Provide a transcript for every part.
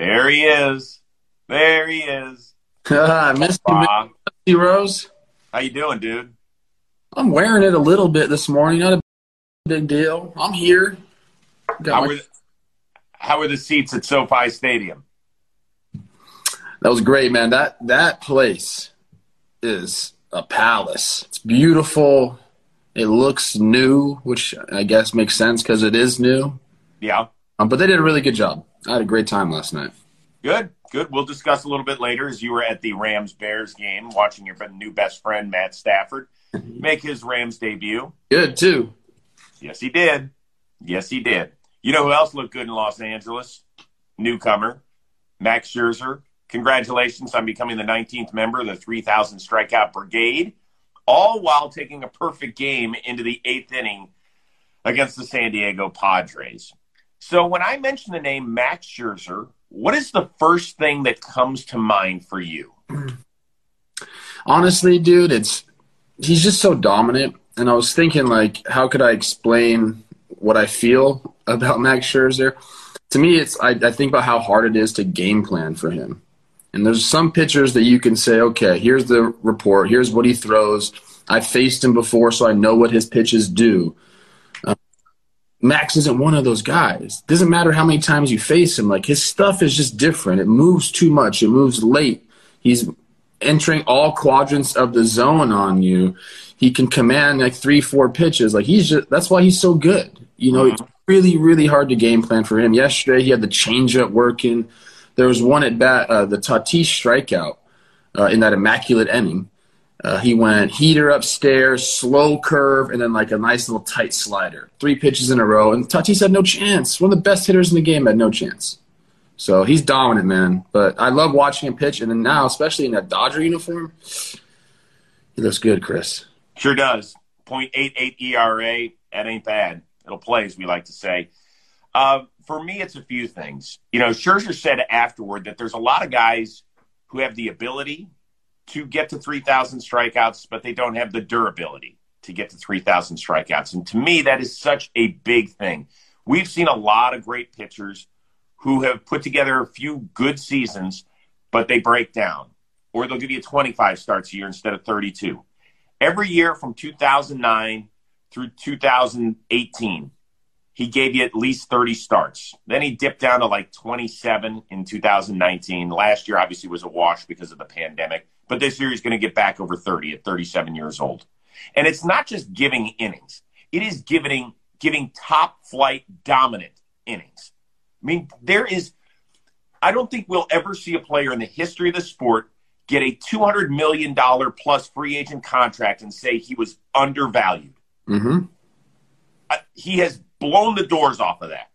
There he is. There he is. I missed you. Misty Rose. How you doing, dude? I'm wearing it a little bit this morning. Not a big deal. I'm here. Got How my- were the, how were the seats at SoFi Stadium? that was great, man. That that place is a palace. It's beautiful. It looks new, which I guess makes sense because it is new. Yeah. Um, but they did a really good job. I had a great time last night. Good, good. We'll discuss a little bit later as you were at the Rams Bears game, watching your new best friend Matt Stafford make his Rams debut. Good too. Yes, he did. Yes, he did. You know who else looked good in Los Angeles? Newcomer, Max Scherzer. Congratulations on becoming the 19th member of the 3,000 strikeout brigade, all while taking a perfect game into the eighth inning against the San Diego Padres. So when I mention the name Max Scherzer, what is the first thing that comes to mind for you? Honestly, dude, it's he's just so dominant. And I was thinking, like, how could I explain what I feel about Max Scherzer? To me, it's I, I think about how hard it is to game plan for him. And there's some pitchers that you can say, okay, here's the report, here's what he throws. I faced him before, so I know what his pitches do. Max isn't one of those guys. Doesn't matter how many times you face him. Like his stuff is just different. It moves too much. It moves late. He's entering all quadrants of the zone on you. He can command like three, four pitches. Like he's just that's why he's so good. You know, it's really, really hard to game plan for him. Yesterday he had the changeup working. There was one at bat, uh, the Tatis strikeout uh, in that immaculate inning. Uh, he went heater upstairs, slow curve, and then like a nice little tight slider. Three pitches in a row, and Tatis had no chance. One of the best hitters in the game had no chance. So he's dominant, man. But I love watching him pitch, and then now, especially in that Dodger uniform, he looks good, Chris. Sure does. 0.88 ERA. That ain't bad. It'll play, as we like to say. Uh, for me, it's a few things. You know, Scherzer said afterward that there's a lot of guys who have the ability to get to 3,000 strikeouts, but they don't have the durability to get to 3,000 strikeouts. And to me, that is such a big thing. We've seen a lot of great pitchers who have put together a few good seasons, but they break down, or they'll give you 25 starts a year instead of 32 every year from 2009 through 2018, he gave you at least 30 starts. Then he dipped down to like 27 in 2019. Last year, obviously, was a wash because of the pandemic. But this year, he's going to get back over 30 at 37 years old. And it's not just giving innings, it is giving, giving top flight dominant innings. I mean, there is, I don't think we'll ever see a player in the history of the sport get a $200 million plus free agent contract and say he was undervalued. Mm-hmm. Uh, He has blown the doors off of that.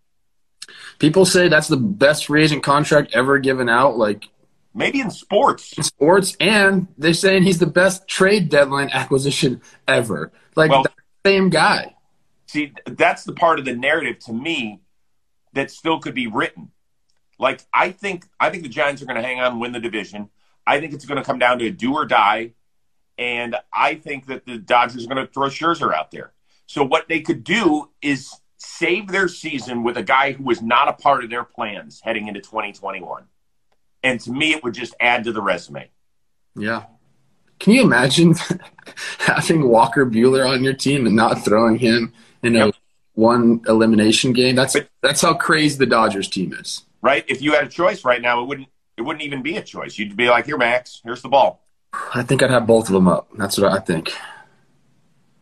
People say that's the best free agent contract ever given out, like Maybe in sports. in sports, and they're saying he's the best trade deadline acquisition ever. Like Well- the same guy. See, that's the part of the narrative to me that still could be written. Like I think I think the Giants are going to hang on and win the division. I think it's going to come down to a do or die. And I think that the Dodgers are going to throw Scherzer out there. So what they could do is save their season with a guy who was not a part of their plans heading into 2021. And to me, it would just add to the resume. Yeah. Can you imagine having Walker Buehler on your team and not throwing him in a Yep. one elimination game? That's But- that's how crazy the Dodgers team is. Right? If you had a choice right now, it wouldn't it wouldn't even be a choice. You'd be like, here, Max, here's the ball. I think I'd have both of them up. That's what I think.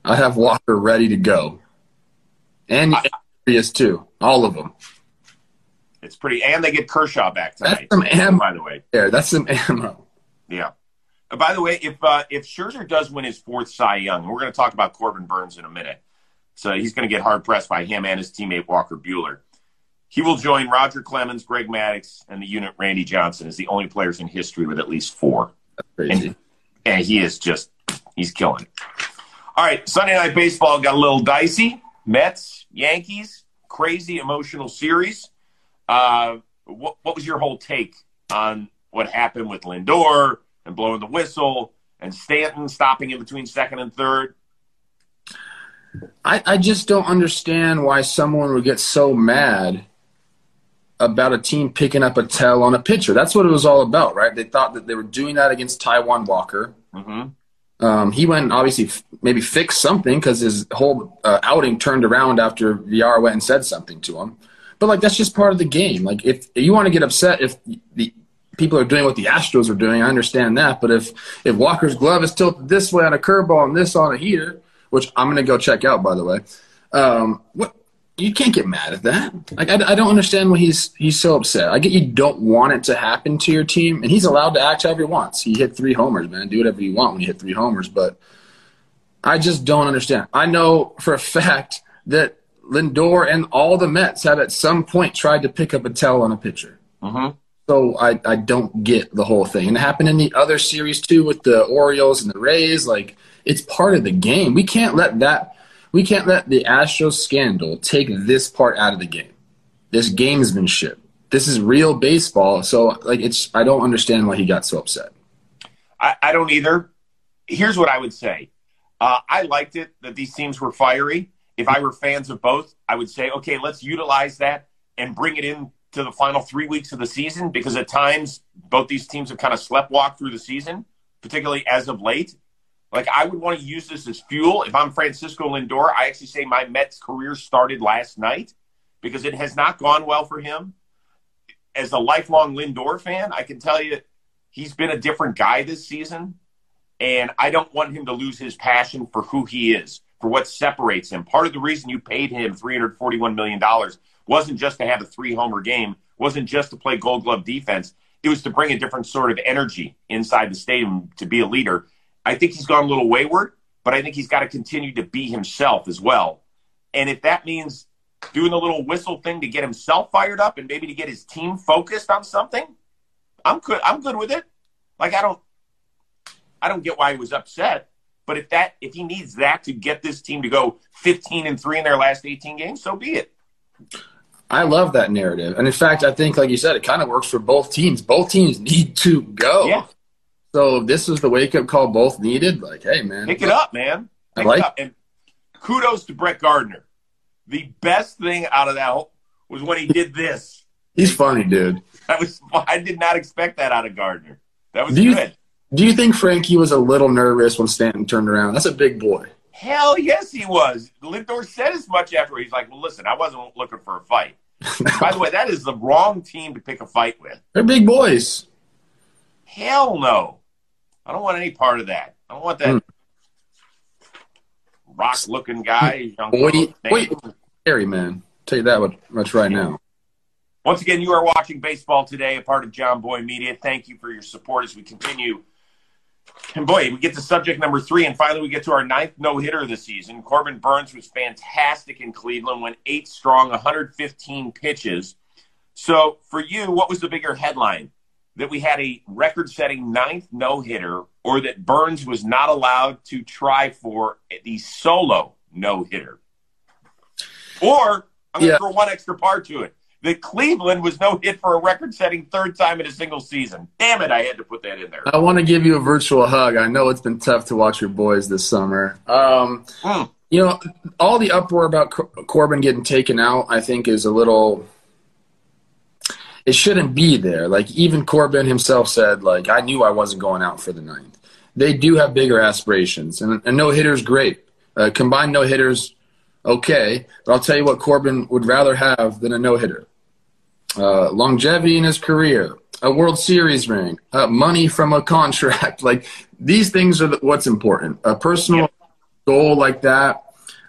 I'd have Walker ready to go, and Urias too. All of them. It's pretty, and they get Kershaw back tonight. That's some ammo by the way, there. That's some ammo. yeah. Uh, by the way, if uh, if Scherzer does win his fourth Cy Young, and we're going to talk about Corbin Burnes in a minute, so he's going to get hard pressed by him and his teammate Walker Buehler. He will join Roger Clemens, Greg Maddux, and the unit Randy Johnson as the only players in history with at least four. Crazy. and he is just he's killing. All right, Sunday night baseball got a little dicey. Mets, Yankees, crazy emotional series. Uh, what, what was your whole take on what happened with Lindor and blowing the whistle and Stanton stopping in between second and third? I, I just don't understand why someone would get so mad about a team picking up a tell on a pitcher. That's what it was all about, right? They thought that they were doing that against Taijuan Walker. Mm-hmm. Um, he went and obviously f- maybe fixed something because his whole uh, outing turned around after VR went and said something to him. But like that's just part of the game. Like if you want to get upset if the people are doing what the Astros are doing, I understand that. But if if Walker's glove is tilted this way on a curveball and this on a heater, which I'm gonna go check out by the way, um, what you can't get mad at that. Like I, I don't understand why he's he's so upset. I get you don't want it to happen to your team, and he's allowed to act however he wants. He hit three homers, man. Do whatever you want when you hit three homers, but I just don't understand. I know for a fact that Lindor and all the Mets have at some point tried to pick up a tell on a pitcher. Mm-hmm. So I, I don't get the whole thing. And it happened in the other series too with the Orioles and the Rays. Like it's part of the game. We can't let that we can't let the Astros scandal take this part out of the game. This gamesmanship. This is real baseball. So like it's I don't understand why he got so upset. I, I don't either. Here's what I would say. Uh, I liked it that these teams were fiery. If I were fans of both, I would say, okay, let's utilize that and bring it in to the final three weeks of the season because at times both these teams have kind of sleptwalked through the season, particularly as of late. Like I would want to use this as fuel. If I'm Francisco Lindor, I actually say my Mets career started last night because it has not gone well for him. As a lifelong Lindor fan, I can tell you he's been a different guy this season. And I don't want him to lose his passion for who he is, for what separates him. Part of the reason you paid him $341 million wasn't just to have a three homer game, wasn't just to play gold glove defense. It was to bring a different sort of energy inside the stadium to be a leader. I think he's gone a little wayward, but I think he's got to continue to be himself as well. And if that means doing the little whistle thing to get himself fired up and maybe to get his team focused on something, I'm good. I'm good with it. Like I don't, I don't get why he was upset. But if that, if he needs that to get this team to go 15 and three in their last 18 games, so be it. I love that narrative. And in fact, I think, like you said, it kind of works for both teams. Both teams need to go. Yeah. So this is the wake up call both needed. Like, hey, man. Pick it up, man. Pick I like it up. And kudos to Brett Gardner. The best thing out of that was when he did this. He's funny, dude. That was I did not expect that out of Gardner. That was Do you, good. Do you think Frankie was a little nervous when Stanton turned around? That's a big boy. Hell yes, he was. Lindor said as much after. He's like, "Well, listen, I wasn't looking for a fight." By the way, that is the wrong team to pick a fight with. They're big boys. Hell no. I don't want any part of that. I don't want that Hmm. rock looking guy. Wait, wait, scary man. Tell you that much right now. Once again, you are watching Baseball Today, a part of Jomboy Media. Thank you for your support as we continue. And boy, we get to subject number three, and finally we get to our ninth no hitter of the season. Corbin Burnes was fantastic in Cleveland, went eight strong, 115 pitches. So, for you, what was the bigger headline? That we had a record setting ninth no hitter, or that Burnes was not allowed to try for the solo no hitter? Or, I'm going to Yeah. throw one extra part to it that Cleveland was no hit for a record setting third time in a single season. Damn it, I had to put that in there. I want to give you a virtual hug. I know it's been tough to watch your boys this summer. Um, Hmm. you know, all the uproar about Cor- Corbin getting taken out, I think, is a little. It shouldn't be there. Like even Corbin himself said, like I knew I wasn't going out for the ninth. They do have bigger aspirations, and a no hitter's great. Uh, combined no hitters, okay. But I'll tell you what Corbin would rather have than a no hitter: uh, longevity in his career, a World Series ring, uh, money from a contract. like these things are the, what's important. A personal goal like that.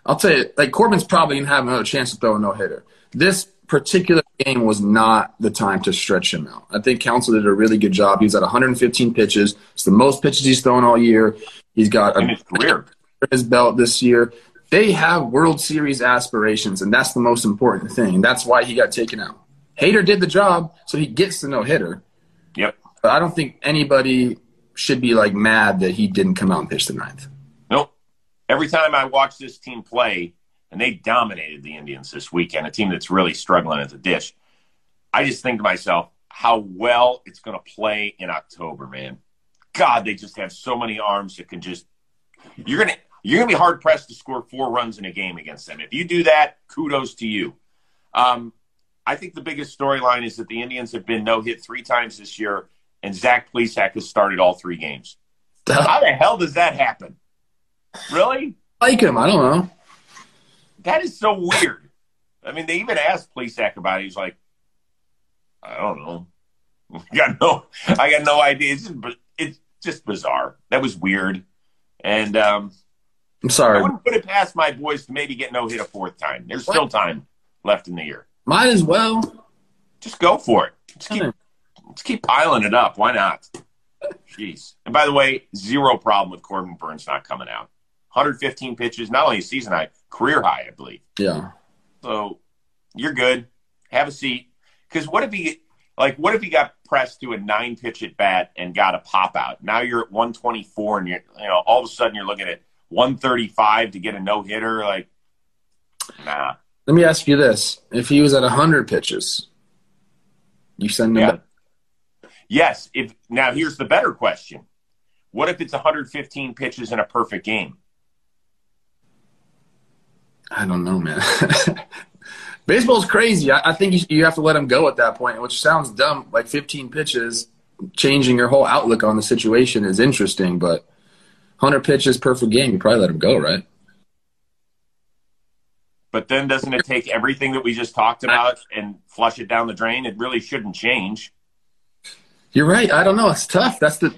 I'll tell you, like Corbin's probably gonna have another chance to throw a no hitter. This particular game was not the time to stretch him out. I think Counsell did a really good job. He was at 115 pitches. It's the most pitches he's thrown all year. He's got a career. his belt this year. They have World Series aspirations, and that's the most important thing. That's why he got taken out. Hader did the job, so he gets the no hitter. Yep. But I don't think anybody should be like mad that he didn't come out and pitch the ninth. Nope. Every time I watch this team play, and they dominated the Indians this weekend, a team that's really struggling at the dish, I just think to myself how well it's going to play in October, man. God, they just have so many arms that can just. You're gonna you're gonna be hard pressed to score four runs in a game against them. If you do that, kudos to you. Um, I think the biggest storyline is that the Indians have been no hit three times this year, and Zach Plesac has started all three games. How the hell does that happen? Really? like him. I don't know. That is so weird. I mean, they even asked Plesac about it. He's like, I don't know. I got no, I got no idea. It's just, it's just bizarre. That was weird. And um, I'm sorry. I wouldn't put it past my boys to maybe get no hit a fourth time. There's still time left in the year. Might as well. Just go for it. Just keep, let's keep piling it up. Why not? Jeez. And by the way, zero problem with Corbin Burnes not coming out. 115 pitches, not only a season high, career high, I believe. Yeah. So you're good. Have a seat. Because what if he like what if he got pressed to a nine pitch at bat and got a pop out? Now you're at 124 and you're you know all of a sudden you're looking at 135 to get a no hitter. Like, nah. Let me ask you this: If he was at 100 pitches, you send him. Yeah. back? Yes. If now here's the better question: What if it's 115 pitches in a perfect game? I don't know, man. Baseball's crazy. I, I think you, you have to let him go at that point, which sounds dumb. Like 15 pitches, changing your whole outlook on the situation is interesting, but 100 pitches, perfect game, you probably let him go, right? But then doesn't it take everything that we just talked about and flush it down the drain? It really shouldn't change. You're right. I don't know. It's tough. That's the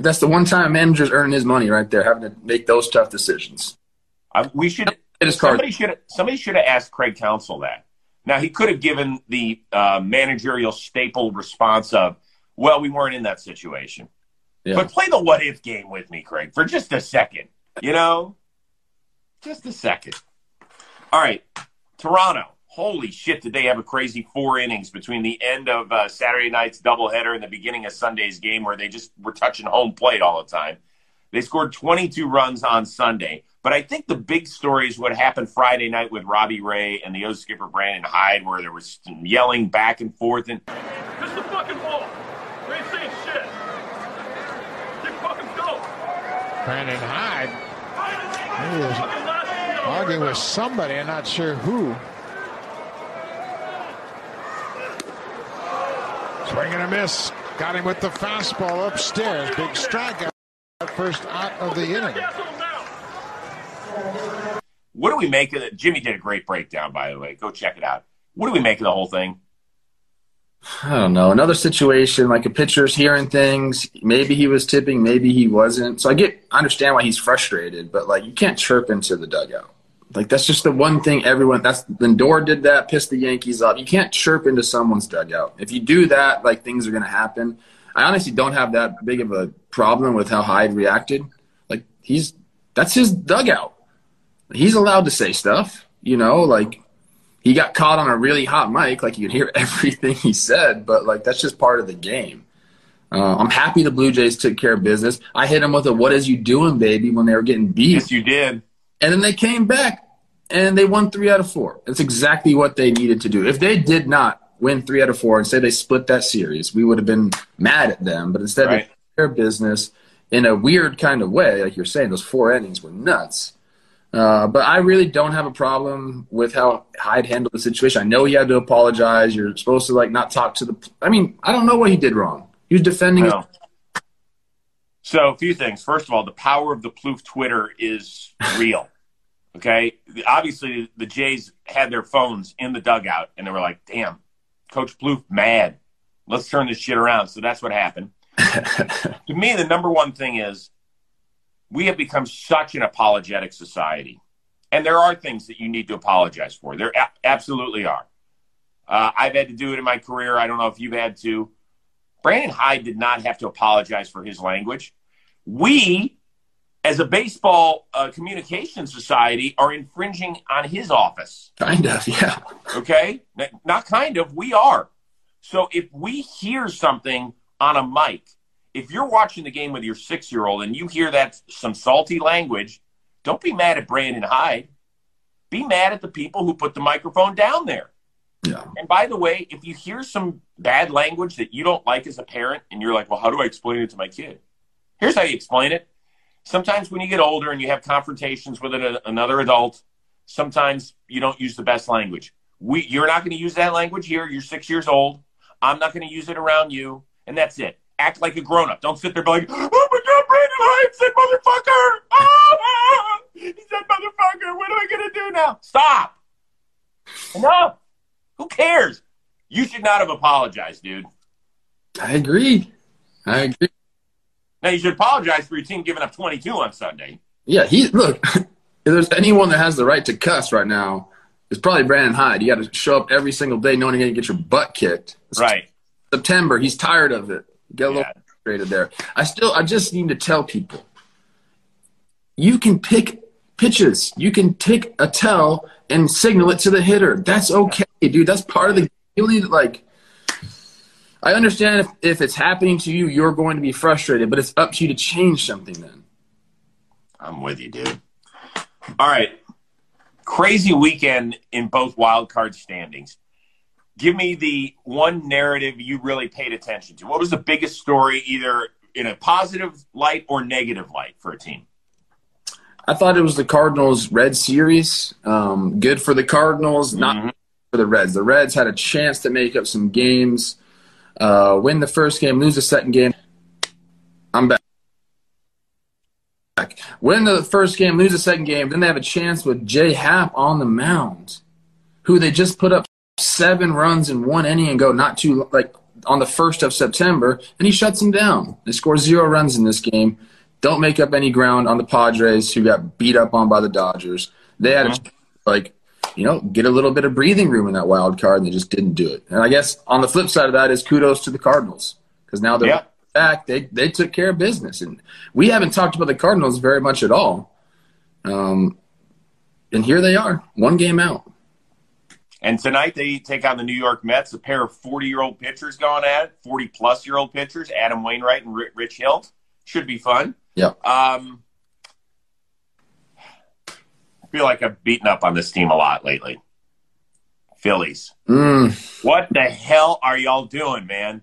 that's the one time manager's earning his money right there, having to make those tough decisions. I, we should It is card. somebody should somebody should have asked Craig Counsell that. Now he could have given the uh, managerial staple response of, "Well, we weren't in that situation." Yeah. But play the what if game with me, Craig, for just a second. You know, just a second. All right, Toronto. Holy shit! Did they have a crazy four innings between the end of uh, Saturday night's doubleheader and the beginning of Sunday's game, where they just were touching home plate all the time. They scored 22 runs on Sunday. But I think the big story is what happened Friday night with Robbie Ray and the O skipper Brandon Hyde, where there was some yelling back and forth. And Miss the fucking ball. You ain't saying shit. Get fucking go. Brandon Hyde He was Fucking last year. Arguing with somebody, I'm not sure who. Swing and a miss. Got him with the fastball upstairs. Big strikeout. First out of the inning. What do we make of it? Jimmy did a great breakdown, by the way. Go check it out. What do we make of the whole thing? I don't know. Another situation like a pitcher's hearing things. Maybe he was tipping, maybe he wasn't. So I get, I understand why he's frustrated, but like you can't chirp into the dugout. Like that's just the one thing everyone. That's Lindor did that, pissed the Yankees up. You can't chirp into someone's dugout. If you do that, like things are gonna happen. I honestly don't have that big of a problem with how Hyde reacted. Like he's that's his dugout. He's allowed to say stuff. You know, like he got caught on a really hot mic, like you could hear everything he said, but like that's just part of the game. Uh, I'm happy the Blue Jays took care of business. I hit him with a "What is you doing, baby?" when they were getting beat, Yes, you did. and then they came back and they won three out of four. That's exactly what they needed to do. If they did not win three out of four and say they split that series, we would have been mad at them. But instead, Right. they took care of business in a weird kind of way, like you're saying. Those four innings were nuts. Uh, but I really don't have a problem with how Hyde handled the situation. I know he had to apologize. You're supposed to like not talk to the. I mean, I don't know what he did wrong. He was defending. his So, a few things. First of all, the power of the Plouffe Twitter is real. okay. Obviously, the Jays had their phones in the dugout and they were like, damn, Coach Plouffe mad. Let's turn this shit around. So, that's what happened. to me, the number one thing is we have become such an apologetic society. And there are things that you need to apologize for. There a- absolutely are. Uh, I've had to do it in my career. I don't know if you've had to. Brandon Hyde did not have to apologize for his language. We, as a baseball uh, communication society, are infringing on his office. kind of, yeah. Okay? Not kind of, we are. So if we hear something on a mic, if you're watching the game with your six year old and you hear that some salty language, don't be mad at Brandon Hyde. Be mad at the people who put the microphone down there. Yeah. And by the way, if you hear some bad language that you don't like as a parent and you're like, well, how do I explain it to my kid? Here's how you explain it. Sometimes when you get older and you have confrontations with an, another adult, sometimes you don't use the best language. We, you're not going to use that language here. You're six years old. I'm not going to use it around you, and that's it. Act like a grown up. Don't sit there like, oh my God, Brandon Hyde said motherfucker. Oh, he said motherfucker. What am I going to do now? Stop. Enough. Who cares? You should not have apologized, dude. I agree. I agree. Now you should apologize for your team giving up 22 on Sunday. Yeah, he look. if there's anyone that has the right to cuss right now, it's probably Brandon Hyde. You got to show up every single day knowing you're going to get your butt kicked. It's Right. September. He's tired of it. Get a little Yeah. frustrated there. I still, I just need to tell people, you can pick pitches. You can take a tell and signal it to the hitter. That's okay, dude. That's part of the. You need like. I understand if, if it's happening to you, you're going to be frustrated, but it's up to you to change something then. I'm with you, dude. All right. Crazy weekend in both wild card standings. Give me the one narrative you really paid attention to. What was the biggest story, either in a positive light or negative light for a team? I thought it was the Cardinals Red series. Um, good for the Cardinals, not Mhm. for the Reds. The Reds had a chance to make up some games, uh, win the first game, lose the second game. I'm back. Win the first game, lose the second game. Then they have a chance with Jay Happ on the mound, who they just put up seven runs in one inning and go not too like on the first of September, and he shuts them down. They score zero runs in this game. Don't make up any ground on the Padres, who got beat up on by the Dodgers. They had a, like you know get a little bit of breathing room in that wild card, and they just didn't do it. And I guess on the flip side of that is kudos to the Cardinals because now they're back. They they took care of business, and we haven't talked about the Cardinals very much at all. Um, and here they are, one game out. And tonight they take on the New York Mets, a pair of 40 year old pitchers going at it, 40 plus year old pitchers, Adam Wainwright and Rich Hill. Should be fun. Yeah. Um, I feel like I've beaten up on this team a lot lately. Phillies. Mm, What the hell are y'all doing, man?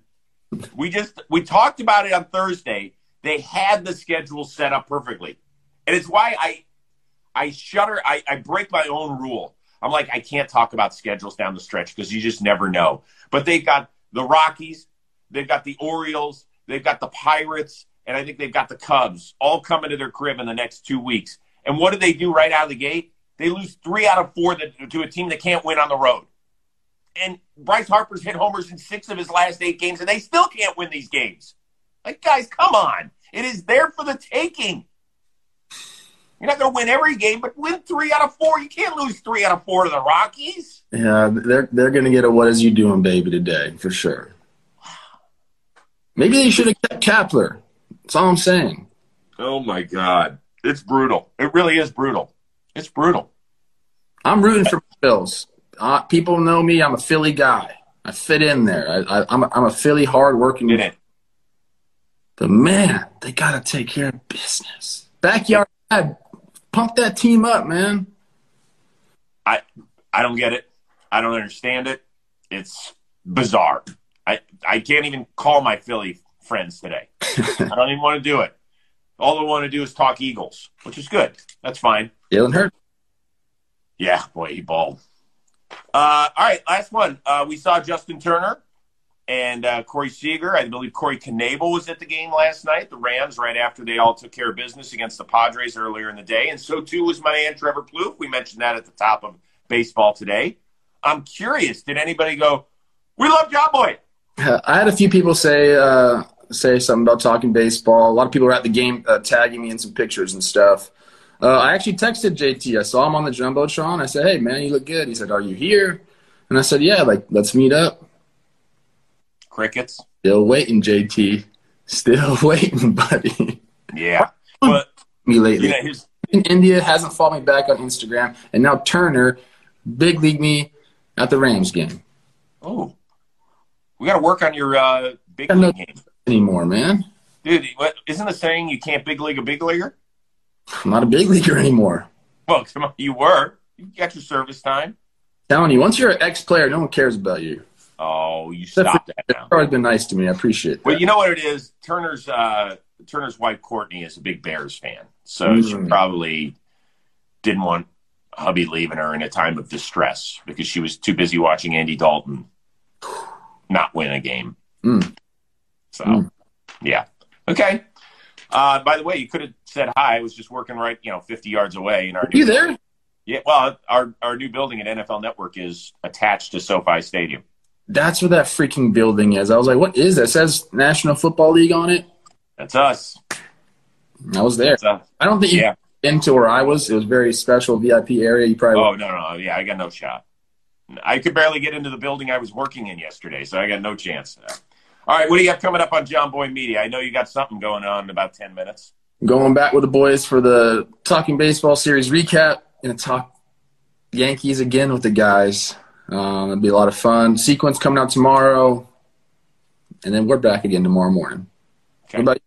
We just we talked about it on Thursday. They had the schedule set up perfectly. And it's why I I shudder, I, I break my own rule. I'm like, I can't talk about schedules down the stretch because you just never know. But they've got the Rockies, they've got the Orioles, they've got the Pirates, and I think they've got the Cubs all coming to their crib in the next two weeks. And what do they do right out of the gate? They lose three out of four to a team that can't win on the road. And Bryce Harper's hit homers in six of his last eight games, and they still can't win these games. Like, guys, come on. It is there for the taking. You're not going to win every game, but win three out of four. You can't lose three out of four to the Rockies. yeah, they're they're gonna get a "What is you doing, baby?" today for sure. Maybe they should have kept Kapler. That's all I'm saying. Oh, my God. It's brutal. It really is brutal. It's brutal. I'm rooting for Bills. Uh, people know me. I'm a Philly guy. I fit in there. I, I, I'm, a, I'm a Philly hard-working Did it? But man, they gotta take care of business. Backyard, dad, pump that team up, man. I I don't get it. I don't understand it. It's bizarre. I I can't even call my Philly friends today. I don't even want to do it. All I want to do is talk Eagles, which is good. That's fine. Jalen Hurt. Yeah, boy, he balled. Uh, all right, last one. Uh, we saw Justin Turner and uh, Corey Seager. I believe Corey Knebel was at the game last night. The Rams, right after they all took care of business against the Padres earlier in the day, and so too was my man Trevor Plouffe. We mentioned that at the top of baseball today. I'm curious. Did anybody go? We love Jomboy. I had a few people say uh, say something about talking baseball. A lot of people were at the game uh, tagging me in some pictures and stuff. Uh, I actually texted JT. I saw him on the jumbotron. I said, "Hey, man, you look good." He said, "Are you here?" And I said, "Yeah, like let's meet up." Crickets. Still waiting, JT. Still waiting, buddy. Yeah, but me lately. his in India hasn't followed me back on Instagram, and now Turner big league me at the Rams game. oh, we got to work on your uh, big league game, Anymore, man. dude. What isn't the saying you can't big league a big leaguer? I'm not a big leaguer anymore. Well, come on, you were. You got your service time. telling you, once you're an ex-player, no one cares about you. Oh, you Except stop for- that It's now. been nice to me. I appreciate that. Well, you know what it is. Turner's uh, Turner's wife Courtney is a big Bears fan, so she Mm. probably didn't want hubby leaving her in a time of distress because she was too busy watching Andy Dalton not win a game. Mm. So, Mm. yeah. Okay. Uh, by the way, you could have said hi. I was just working right, you know, 50 yards away in our Are you there? Yeah, well, our our new building at NFL Network is attached to SoFi Stadium. That's where that freaking building is. I was like, what is that? It says National Football League on it. That's us. I was there. I don't think you Yeah. into where I was. It was very special VIP area. You probably Oh no, no, yeah, I got no shot. I could barely get into the building I was working in yesterday, so I got no chance. All right, what do you have coming up on Jomboy Media? I know you got something going on in about ten minutes. going back with the boys for the Talking Baseball series recap. Gonna talk Yankees again with the guys. Um, it'll be a lot of fun. Sequence coming out tomorrow, and then we're back again tomorrow morning. Okay.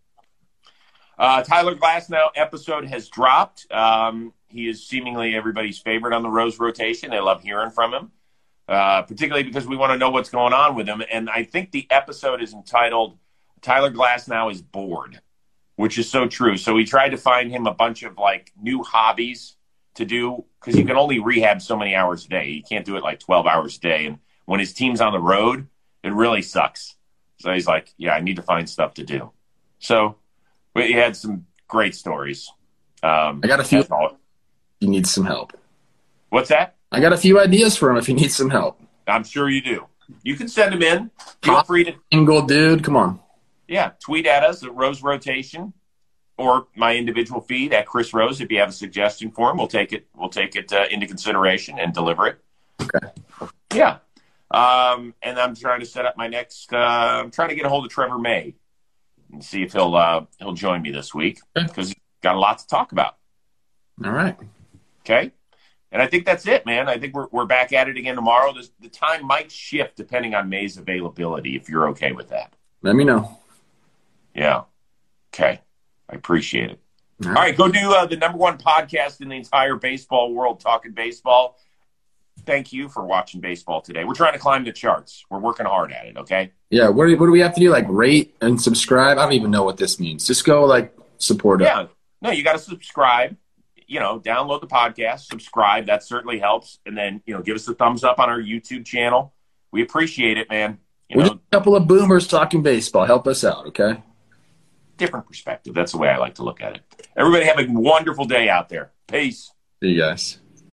Uh, Tyler Glasnow episode has dropped. Um, he is seemingly everybody's favorite on the Rose rotation. They love hearing from him, uh, particularly because we want to know what's going on with him. And I think the episode is entitled "Tyler Glasnow is bored," which is so true. So we tried to find him a bunch of like new hobbies to do because you can only rehab so many hours a day. You can't do it like twelve hours a day. And when his team's on the road, it really sucks. So he's like, "Yeah, I need to find stuff to do." So we had some great stories. Um, I got a few. that's all. You need some help. What's that? I got a few ideas for him if you need some help. I'm sure you do. You can send him in. Feel free to, Single dude, come on. yeah, tweet at us at Rose Rotation or my individual feed at Chris Rose. If you have a suggestion for him, we'll take it. We'll take it uh, into consideration and deliver it. Okay. Yeah. Um, and I'm trying to set up my next. Uh, I'm trying to get a hold of Trevor May and see if he'll uh, he'll join me this week because he's got a lot to talk about. All right. Okay. And I think that's it, man. I think we're, we're back at it again tomorrow. This, the time might shift depending on May's availability, if you're okay with that. Let me know. Yeah. Okay. I appreciate it. All right. Go do uh, the number one podcast in the entire baseball world, Talking Baseball. Thank you for watching baseball today. We're trying to climb the charts. We're working hard at it, okay? Yeah, what do, what do we have to do? Like rate and subscribe? I don't even know what this means. Just go like support us. Yeah. No, you got to subscribe. You know, download the podcast, subscribe. That certainly helps. And then, you know, give us a thumbs up on our YouTube channel. We appreciate it, man. You We're know, just a couple of boomers talking baseball. Help us out, okay? Different perspective. That's the way I like to look at it. Everybody have a wonderful day out there. Peace. See you guys.